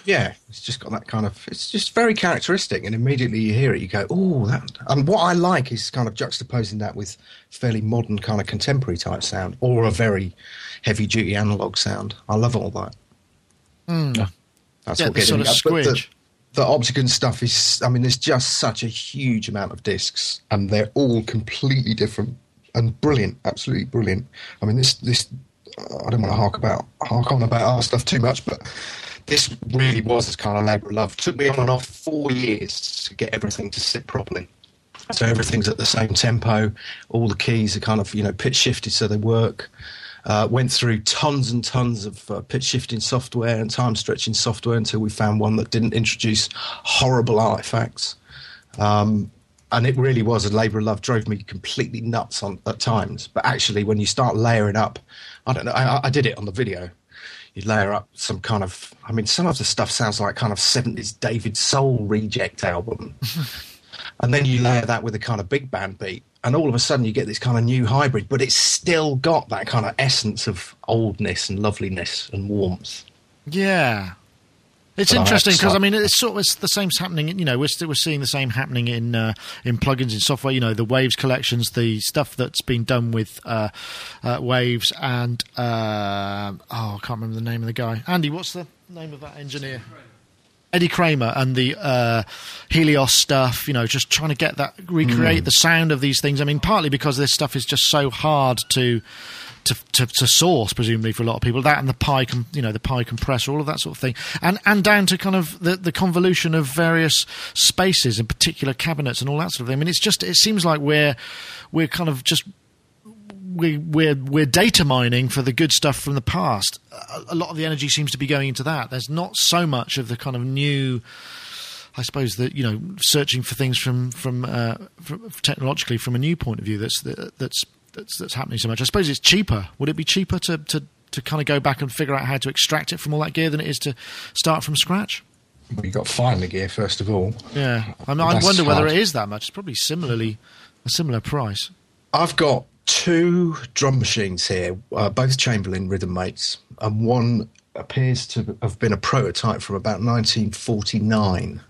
Yeah, it's just got that kind of. It's just very characteristic, and immediately you hear it, you go, "Oh, that." And what I like is kind of juxtaposing that with fairly modern, kind of contemporary type sound, or a very heavy duty analog sound. I love all that. Mm. That's yeah, what gets sort of squidge. The, the Optigan stuff is. I mean, there's just such a huge amount of discs, and they're all completely different and brilliant. Absolutely brilliant. I mean, this this. I don't want to hark about hark on about our stuff too much, but this really was this kind of labour of love. It took me on and off four years to get everything to sit properly. So everything's at the same tempo. All the keys are kind of you know pitch shifted so they work. Uh, went through tons and tons of uh, pitch shifting software and time stretching software until we found one that didn't introduce horrible artifacts. Um, and it really was a labour of love. Drove me completely nuts on at times. But actually, when you start layering up, I don't know. I, I did it on the video you layer up some kind of I mean some of the stuff sounds like kind of 70s David Soul reject album. and then you layer that with a kind of big band beat and all of a sudden you get this kind of new hybrid but it's still got that kind of essence of oldness and loveliness and warmth. Yeah. It's interesting because I mean it's sort of it's the same happening. You know, we're we're seeing the same happening in uh, in plugins in software. You know, the Waves collections, the stuff that's been done with uh, uh, Waves, and uh, oh, I can't remember the name of the guy. Andy, what's the name of that engineer? Eddie Kramer and the uh, Helios stuff, you know, just trying to get that recreate the sound of these things. I mean, partly because this stuff is just so hard to. To, to, to source presumably for a lot of people that and the pi com, you know the PIE compressor all of that sort of thing and and down to kind of the, the convolution of various spaces and particular cabinets and all that sort of thing I mean it's just it seems like we're we're kind of just we, we're we're data mining for the good stuff from the past. A, a lot of the energy seems to be going into that. There's not so much of the kind of new. I suppose that you know, searching for things from from, uh, from technologically from a new point of view. That's that's that's that's happening so much. I suppose it's cheaper. Would it be cheaper to to to kind of go back and figure out how to extract it from all that gear than it is to start from scratch? Well, you got to find the gear first of all. Yeah, I, mean, I wonder whether it is that much. It's probably similarly a similar price. I've got two drum machines here, uh, both Chamberlin rhythm mates, and one appears to have been a prototype from about 1949.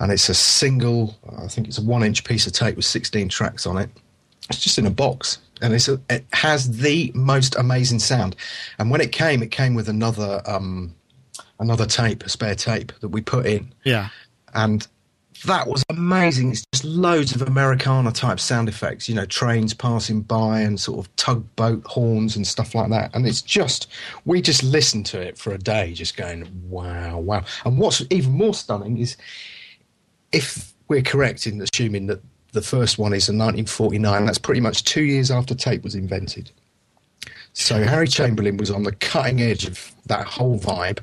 And it's a single, I think it's a one inch piece of tape with 16 tracks on it. It's just in a box. And it's a, it has the most amazing sound. And when it came, it came with another um, another tape, a spare tape that we put in Yeah, and that was amazing. It's just loads of Americana type sound effects, you know, trains passing by and sort of tugboat horns and stuff like that. And it's just, we just listened to it for a day, just going, wow, wow. And what's even more stunning is if we're correct in assuming that the first one is in 1949, that's pretty much two years after tape was invented. So Harry Chamberlin was on the cutting edge of that whole vibe,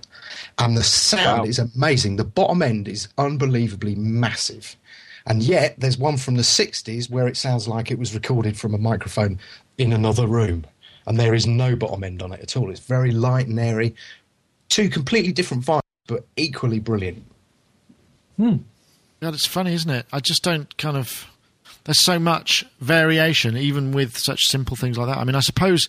and the sound Wow. is amazing. The bottom end is unbelievably massive, and yet there's one from the '60s where it sounds like it was recorded from a microphone in another room, and there is no bottom end on it at all. It's very light and airy. Two completely different vibes, but equally brilliant. Hmm. God, it's funny, isn't it? I just don't kind of. There's so much variation, even with such simple things like that. I mean, I suppose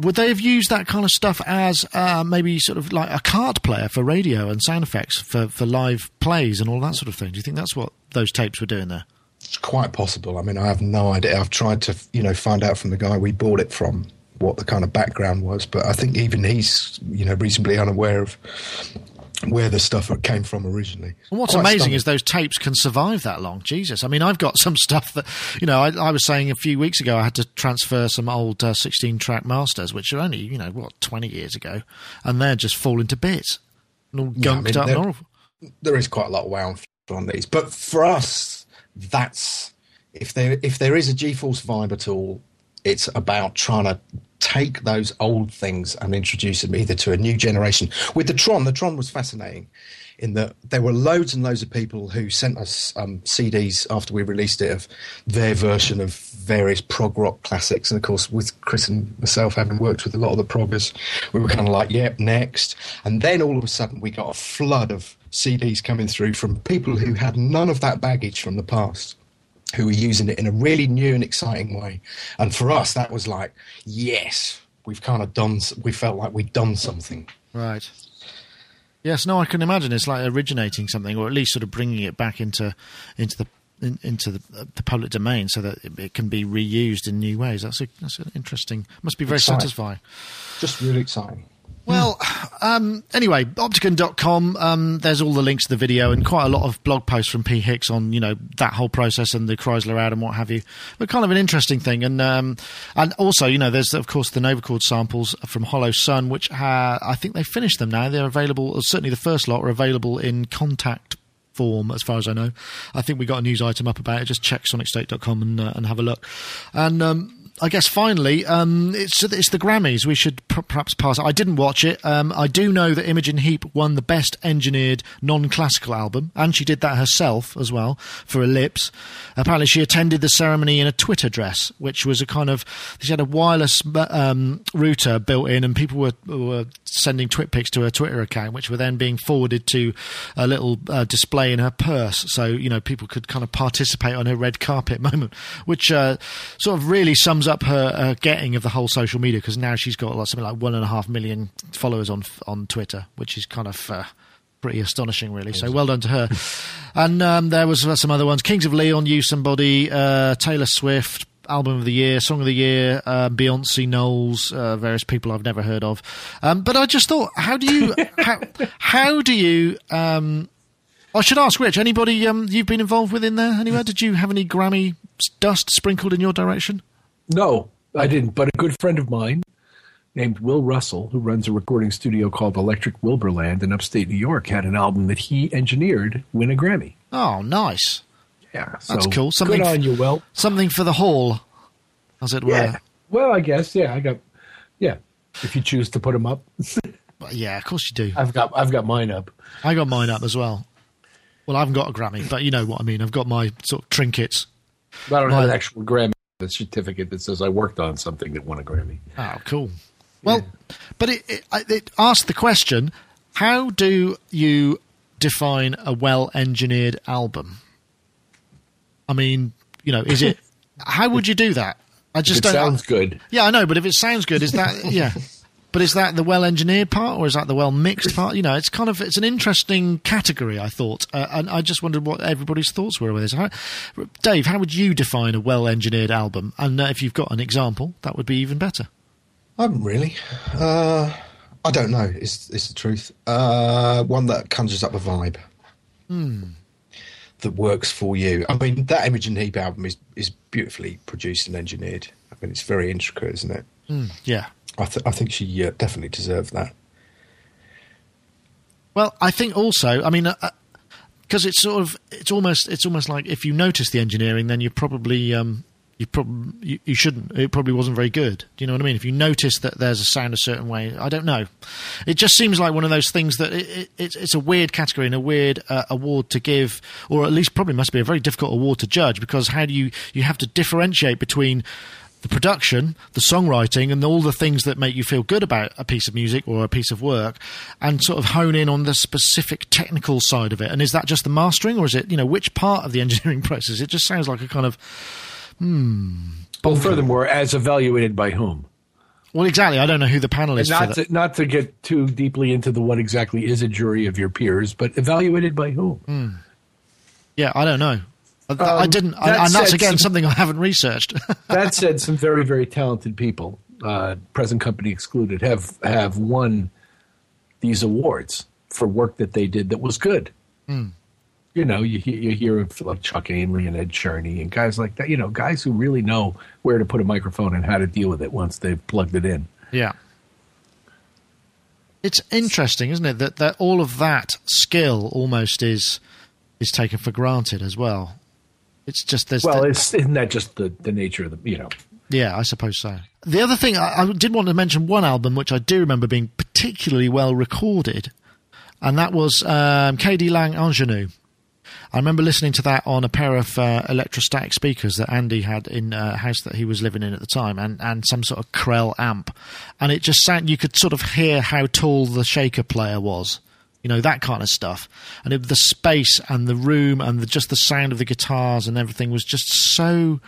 would they have used that kind of stuff as uh, maybe sort of like a card player for radio and sound effects for, for live plays and all that sort of thing? Do you think that's what those tapes were doing there? It's quite possible. I mean, I have no idea. I've tried to, you know, find out from the guy we bought it from what the kind of background was, but I think even he's, you know, reasonably unaware of where the stuff came from originally. And what's Quite amazing stunning. is those tapes can survive that long. Jesus, I mean, I've got some stuff that you know. I, I was saying a few weeks ago, I had to transfer some old uh, sixteen-track masters, which are only you know what twenty years ago, and they're just falling to bits, and all Yeah, I mean, up. and there is quite a lot of wow on these, but for us, that's if there if there is a G-force vibe at all, it's about trying to take those old things and introduce them either to a new generation. With the Tron, the Tron was fascinating in that there were loads and loads of people who sent us um, CDs after we released it of their version of various prog rock classics. And of course, with Chris and myself having worked with a lot of the proggers, we were kind of like, yep, next. And then all of a sudden, we got a flood of CDs coming through from people who had none of that baggage from the past who were using it in a really new and exciting way. And for us, that was like, yes, we've kind of done, we felt like we'd done something. Right. Yes, no, I can imagine it's like originating something, or at least sort of bringing it back into into the in, into the, uh, the public domain, so that it, it can be reused in new ways. That's a, that's an interesting. Must be very Exciting. satisfying. Just really exciting. Well, um, anyway, Optigan.com, um, there's all the links to the video and quite a lot of blog posts from Pea Hicks on, you know, that whole process and the Chrysler ad and what have you. But kind of an interesting thing. And um, and also, you know, there's, of course, the Novachord samples from Hollow Sun, which I think they finished them now. They're available, or certainly the first lot are available in Kontakt form, as far as I know. I think we got a news item up about it. Just check sonicstate.com and, uh, and have a look. And um, I guess finally, um, it's it's the Grammys. We should p- perhaps pass. I didn't watch it. Um, I do know that Imogen Heap won the best engineered non-classical album, and she did that herself as well for Ellipse. Apparently, she attended the ceremony in a Twitter dress, which was a kind of she had a wireless um, router built in, and people were were sending twit pics to her Twitter account, which were then being forwarded to a little uh, display in her purse, so you know people could kind of participate on her red carpet moment, which uh, sort of really sums up her uh, getting of the whole social media because now she's got like, something like one and a half million followers on on Twitter, which is kind of. Uh, Pretty astonishing, really. So well done to her. And um, there was uh, some other ones: Kings of Leon, Use Somebody, uh, Taylor Swift, album of the year, song of the year, uh, Beyonce, Knowles, uh, various people I've never heard of. Um, but I just thought, how do you how, how do you? Um, I should ask Rich. Anybody um, you've been involved with in there anywhere? Did you have any Grammy dust sprinkled in your direction? No, I didn't. But a good friend of mine named Will Russell, who runs a recording studio called Electric Wilburland in upstate New York, had an album that he engineered win a Grammy. Oh, nice. Yeah, That's so cool. Something good on you, Will. Something for the hall, as it Yeah. were. Well, I guess yeah. I got yeah. If you choose to put them up, But yeah, of course you do. I've got I've got mine up. I got mine up as well. Well, I haven't got a Grammy, but you know what I mean. I've got my sort of trinkets. But I don't have an actual Grammy a certificate that says I worked on something that won a Grammy. Oh, cool. Well, but it, it, I- it asked the question: How do you define a well-engineered album? I mean, you know, is it? how would you do that? I just It don't. sounds good. Yeah, I know, but if it sounds good, is that yeah? But is that the well-engineered part, or is that the well-mixed part? You know, it's kind of it's an interesting category. I thought, uh, and I just wondered what everybody's thoughts were with this. How, Dave, how would you define a well-engineered album? And uh, if you've got an example, that would be even better. I haven't really. Uh, I don't know. Is is the truth? Uh, one that conjures up a vibe that works for you. I mean, that Imogen Heap album is is beautifully produced and engineered. I mean, it's very intricate, isn't it? Yeah. I th- I think she uh, definitely deserved that. Well, I think also, I mean, because it's sort of, it's almost, it's almost like if you notice the engineering, then you probably, um, you probably, you, you shouldn't. It probably wasn't very good. Do you know what I mean? If you notice that there's a sound a certain way, I don't know. It just seems like one of those things that it, it, it's, it's a weird category and a weird uh, award to give, or at least probably must be a very difficult award to judge because how do you, you have to differentiate between the production, the songwriting, and all the things that make you feel good about a piece of music or a piece of work, and sort of hone in on the specific technical side of it. And is that just the mastering, or is it, you know, which part of the engineering process? It just sounds like a kind of, hmm. Well, furthermore, as evaluated by whom? well, exactly. I don't know who the panel is not to, not to get too deeply into the what exactly is a jury of your peers, but evaluated by whom? Yeah, I don't know. I, I Um, didn't, that and that's again some- something I haven't researched. that said, some very very talented people, uh, present company excluded, have have won these awards for work that they did that was good. You know, you hear, you hear of like Chuck Ainlay and Ed Cherney and guys like that. You know, guys who really know where to put a microphone and how to deal with it once they've plugged it in. Yeah. It's interesting, isn't it, that, that all of that skill almost is is taken for granted as well. It's just there's Well, the- it's, isn't that just the, the nature of the you know? yeah, I suppose so. The other thing I, I did want to mention one album which I do remember being particularly well recorded, and that was um, KD Lang Ingenue. I remember listening to that on a pair of uh, electrostatic speakers that Andy had in a house that he was living in at the time, and, and some sort of Krell amp, and it just sound you could sort of hear how tall the shaker player was, you know that kind of stuff, and it, the space and the room and the, just the sound of the guitars and everything was just so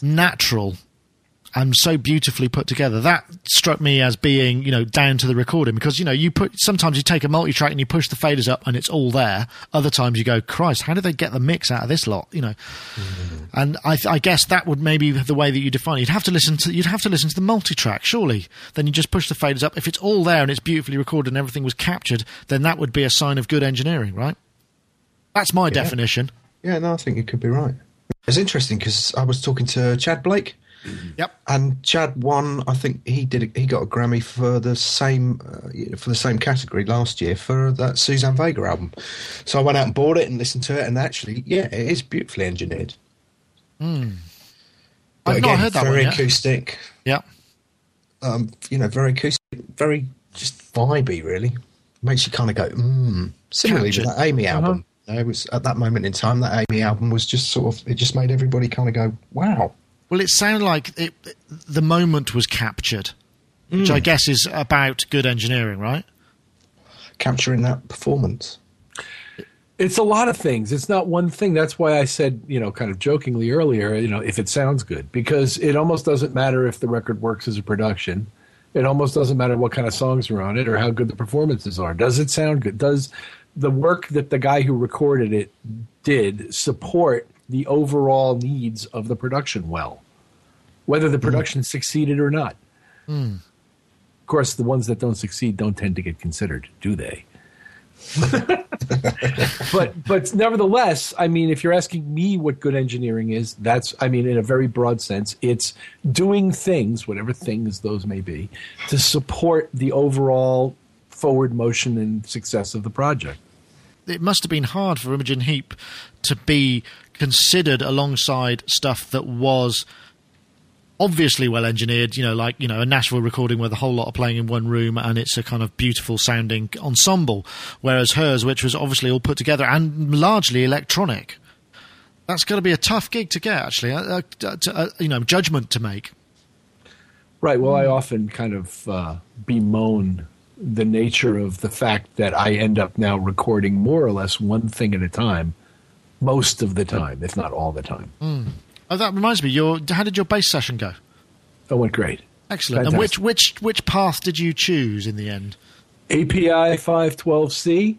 natural and so beautifully put together. That struck me as being, you know, down to the recording because, you know, you put sometimes you take a multi track and you push the faders up and it's all there. Other times you go, Christ, how did they get the mix out of this lot? You know, mm-hmm. and I, I guess that would maybe be the way that you define. it. You'd have to listen to you'd have to listen to the multi track, surely. Then you just push the faders up. If it's all there and it's beautifully recorded and everything was captured, then that would be a sign of good engineering, right? That's my definition. Yeah, no, I think you could be right. It's interesting because I was talking to Tchad Blake, Yep. and Tchad won. I think he did. A, he got a Grammy for the same uh, for the same category last year for that Suzanne Vega album. So I went out and bought it and listened to it, and actually, yeah, it is beautifully engineered. But I've not heard that one very yet. acoustic. Yeah. Um, you know, very acoustic, very just vibey. Really makes you kind of go, mm. Similarly to that Amy album. You know, it was at that moment in time that Amy album was just sort of it just made everybody kind of go, wow. Well, it sounded like it, the moment was captured, which I hmm. guess is about good engineering, right? capturing that performance. It's a lot of things. It's not one thing. That's why I said, you know, kind of jokingly earlier, you know, if it sounds good, because it almost doesn't matter if the record works as a production. It almost doesn't matter what kind of songs are on it or how good the performances are. Does it sound good? Does the work that the guy who recorded it did support the overall needs of the production well, whether the mm. production succeeded or not. Mm. Of course, the ones that don't succeed don't tend to get considered, do they? but but nevertheless, I mean, if you're asking me what good engineering is, that's I mean, in a very broad sense, it's doing things, whatever things those may be, to support the overall forward motion and success of the project. it must have been hard for Imogen Heap to be considered alongside stuff that was obviously well engineered, you know, like, you know, a Nashville recording where the whole lot are playing in one room and it's a kind of beautiful sounding ensemble, whereas hers, which was obviously all put together and largely electronic. That's got to be a tough gig to get, actually. Uh, to, uh, you know, judgment to make. Right. Well, I often kind of uh, bemoan the nature of the fact that I end up now recording more or less one thing at a time, most of the time, if not all the time. Oh, that reminds me. Your how did your bass session go? That went great. Excellent. And which which which path did you choose in the end? API 512C,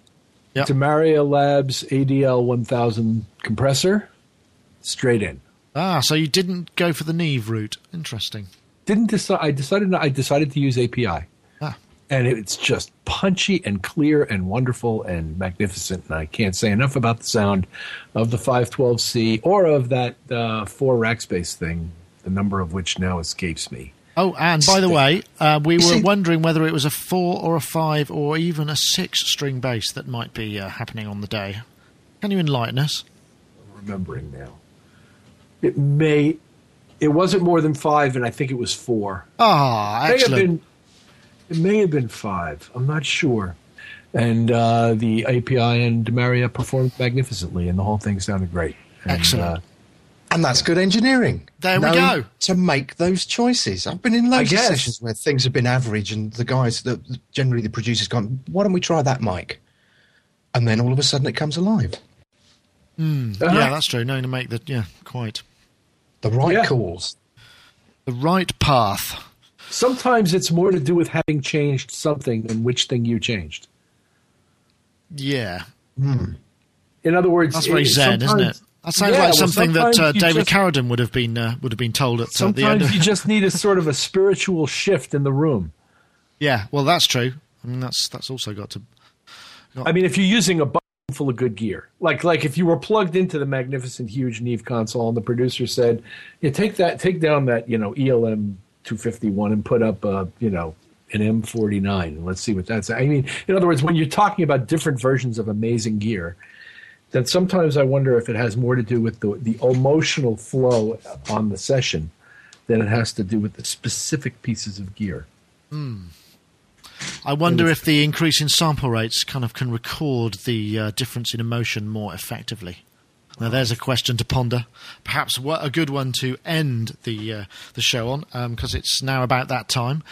Yep. Demaria Labs ADL 1000 compressor, straight in. Ah, so you didn't go for the Neve route. Interesting. Didn't decide. I decided. Not, I decided to use API, and it's just punchy and clear and wonderful and magnificent. And I can't say enough about the sound of the 512C or of that uh, four rack space thing, the number of which now escapes me. Oh, and by the way, uh, we were wondering whether it was a four or a five or even a six string bass that might be uh, happening on the day. Can you enlighten us? I'm remembering now. It may. It wasn't more than five, and I think it was four. Ah, have excellent. Been. It may have been five. I'm not sure. And uh, the API and Demaria performed magnificently, and the whole thing sounded great. And, Excellent. uh, And that's good engineering. There we go. To make those choices. I've been in loads of sessions where things have been average and the guys, the, generally the producers gone, why don't we try that mic? And then all of a sudden it comes alive. Yeah, that's true. Knowing to make the yeah, quite The right Yeah. calls. the right path. Sometimes it's more to do with having changed something than which thing you changed. Yeah, In other words, that's very it- zen, isn't it? That sounds Yeah, like well, something that uh, David just- Carradine would have been uh, would have been told at uh, the end. Sometimes you just need a sort of a spiritual shift in the room. yeah, well, that's true. I mean, that's that's also got to. I mean, if you're using a button full of good gear, like like if you were plugged into the magnificent, huge Neve console, and the producer said, "Yeah, take that, take down that, you know, ELM 251 and put up, a, you know, an M49, and let's see what that's." I mean, in other words, when you're talking about different versions of amazing gear, then sometimes I wonder if it has more to do with the the emotional flow on the session than it has to do with the specific pieces of gear. I wonder if the increase in sample rates kind of can record the uh, difference in emotion more effectively. Now, there's a question to ponder. Perhaps a good one to end the uh, the show on, because it's now about that time.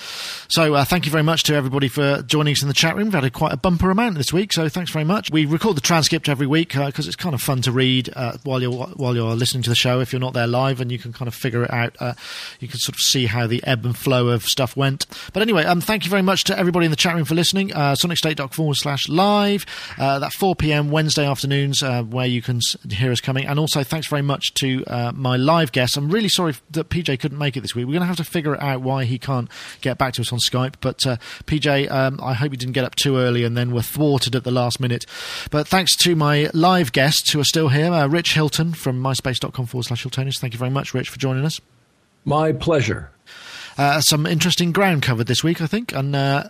So, uh, thank you very much to everybody for joining us in the chat room. We've had a, quite a bumper amount this week, so thanks very much. We record the transcript every week because it's kind of fun to read uh, while you're while you're listening to the show. If you're not there live, and you can kind of figure it out, uh, you can sort of see how the ebb and flow of stuff went. But anyway, um, thank you very much to everybody in the chat room for listening. Uh, sonicstate.com forward slash live. Uh, that 4 p.m. Wednesday afternoons uh, where you can s- us coming. And also, thanks very much to uh, my live guest. I'm really sorry that PJ couldn't make it this week. We're going to have to figure out why he can't get back to us on Skype. But uh, PJ, um, I hope you didn't get up too early and then were thwarted at the last minute. But thanks to my live guests who are still here. Uh, Rich Hilton from myspace.com forward slash Hiltonus. Thank you very much, Rich, for joining us. My pleasure. Uh, some interesting ground covered this week, I think, and uh,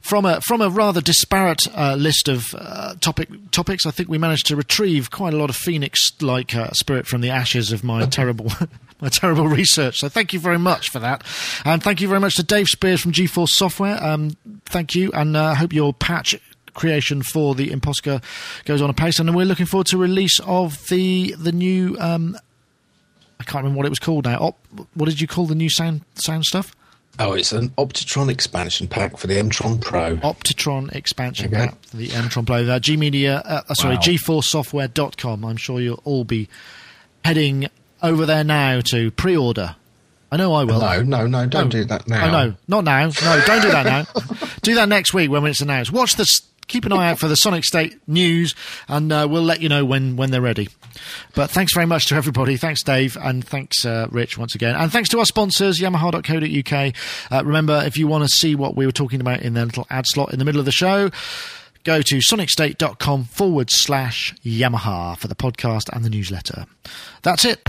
from a from a rather disparate uh, list of uh, topic topics, I think we managed to retrieve quite a lot of phoenix-like uh, spirit from the ashes of my terrible my terrible research. So thank you very much for that, and thank you very much to Dave Spiers from GForce Software. Um, thank you, and I uh, hope your patch creation for the impOSCar goes on a pace, and we're looking forward to release of the the new. Um, I can't remember what it was called now. Op, what did you call the new sound sound stuff? Oh, it's an Optitron expansion pack for the Mtron Pro. Optitron expansion Okay. pack for the Mtron Player. Uh, G Media, uh, sorry, Wow. GForceSoftware.com. I'm sure you'll all be heading over there now to pre-order. I know I will. No, no, no, don't No. do that now. I know, not now. No, don't do that now. do that next week when it's announced. Watch the s- keep an eye out for the Sonic State news, and uh, we'll let you know when when they're ready. But thanks very much to everybody. Thanks, Dave, and thanks, uh, Rich, once again, and thanks to our sponsors, Yamaha.co.uk. Uh, remember, if you want to see what we were talking about in their little ad slot in the middle of the show go to sonicstate.com forward slash Yamaha for the podcast and the newsletter. That's it.